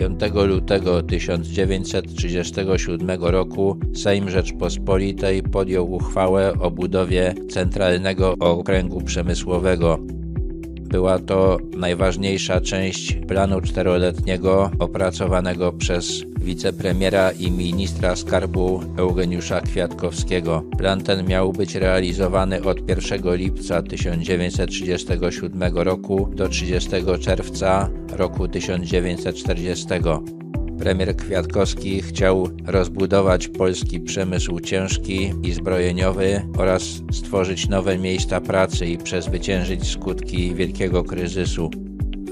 5 lutego 1937 roku Sejm Rzeczpospolitej podjął uchwałę o budowie Centralnego Okręgu Przemysłowego. Była to najważniejsza część planu czteroletniego opracowanego przez wicepremiera i ministra skarbu Eugeniusza Kwiatkowskiego. Plan ten miał być realizowany od 1 lipca 1937 roku do 30 czerwca roku 1940. Premier Kwiatkowski chciał rozbudować polski przemysł ciężki i zbrojeniowy oraz stworzyć nowe miejsca pracy i przezwyciężyć skutki wielkiego kryzysu.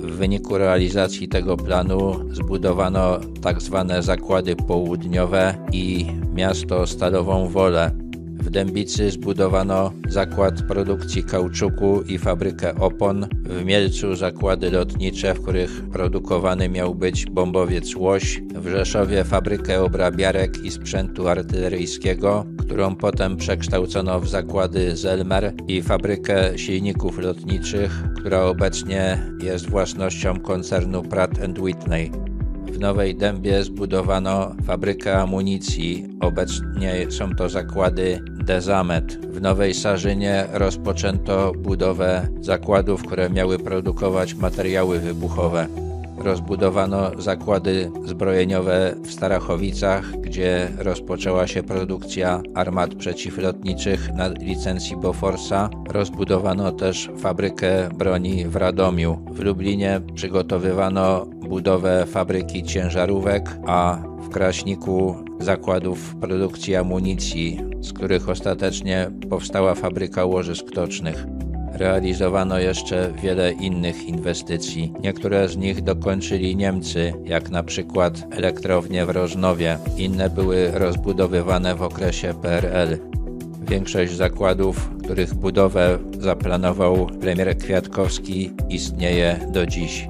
W wyniku realizacji tego planu zbudowano. Tak zakłady południowe i miasto Stalową Wolę. W Dębicy zbudowano zakład produkcji kauczuku i fabrykę opon. W Mielcu zakłady lotnicze, w których produkowany miał być bombowiec Łoś. W Rzeszowie fabrykę obrabiarek i sprzętu artyleryjskiego, którą potem przekształcono w zakłady Zelmer i fabrykę silników lotniczych, która obecnie jest własnością koncernu Pratt Whitney. W Nowej Dębie zbudowano fabrykę amunicji. Obecnie są to zakłady Dezamet. W Nowej Sarzynie rozpoczęto budowę zakładów, które miały produkować materiały wybuchowe. Rozbudowano zakłady zbrojeniowe w Starachowicach, gdzie rozpoczęła się produkcja armat przeciwlotniczych na licencji Boforsa. Rozbudowano też fabrykę broni w Radomiu. W Lublinie przygotowywano budowę fabryki ciężarówek, a w Kraśniku zakładów produkcji amunicji, z których ostatecznie powstała fabryka łożysk tocznych. Realizowano jeszcze wiele innych inwestycji. Niektóre z nich dokończyli Niemcy, jak na przykład elektrownie w Rożnowie. Inne były rozbudowywane w okresie PRL. Większość zakładów, których budowę zaplanował premier Kwiatkowski, istnieje do dziś.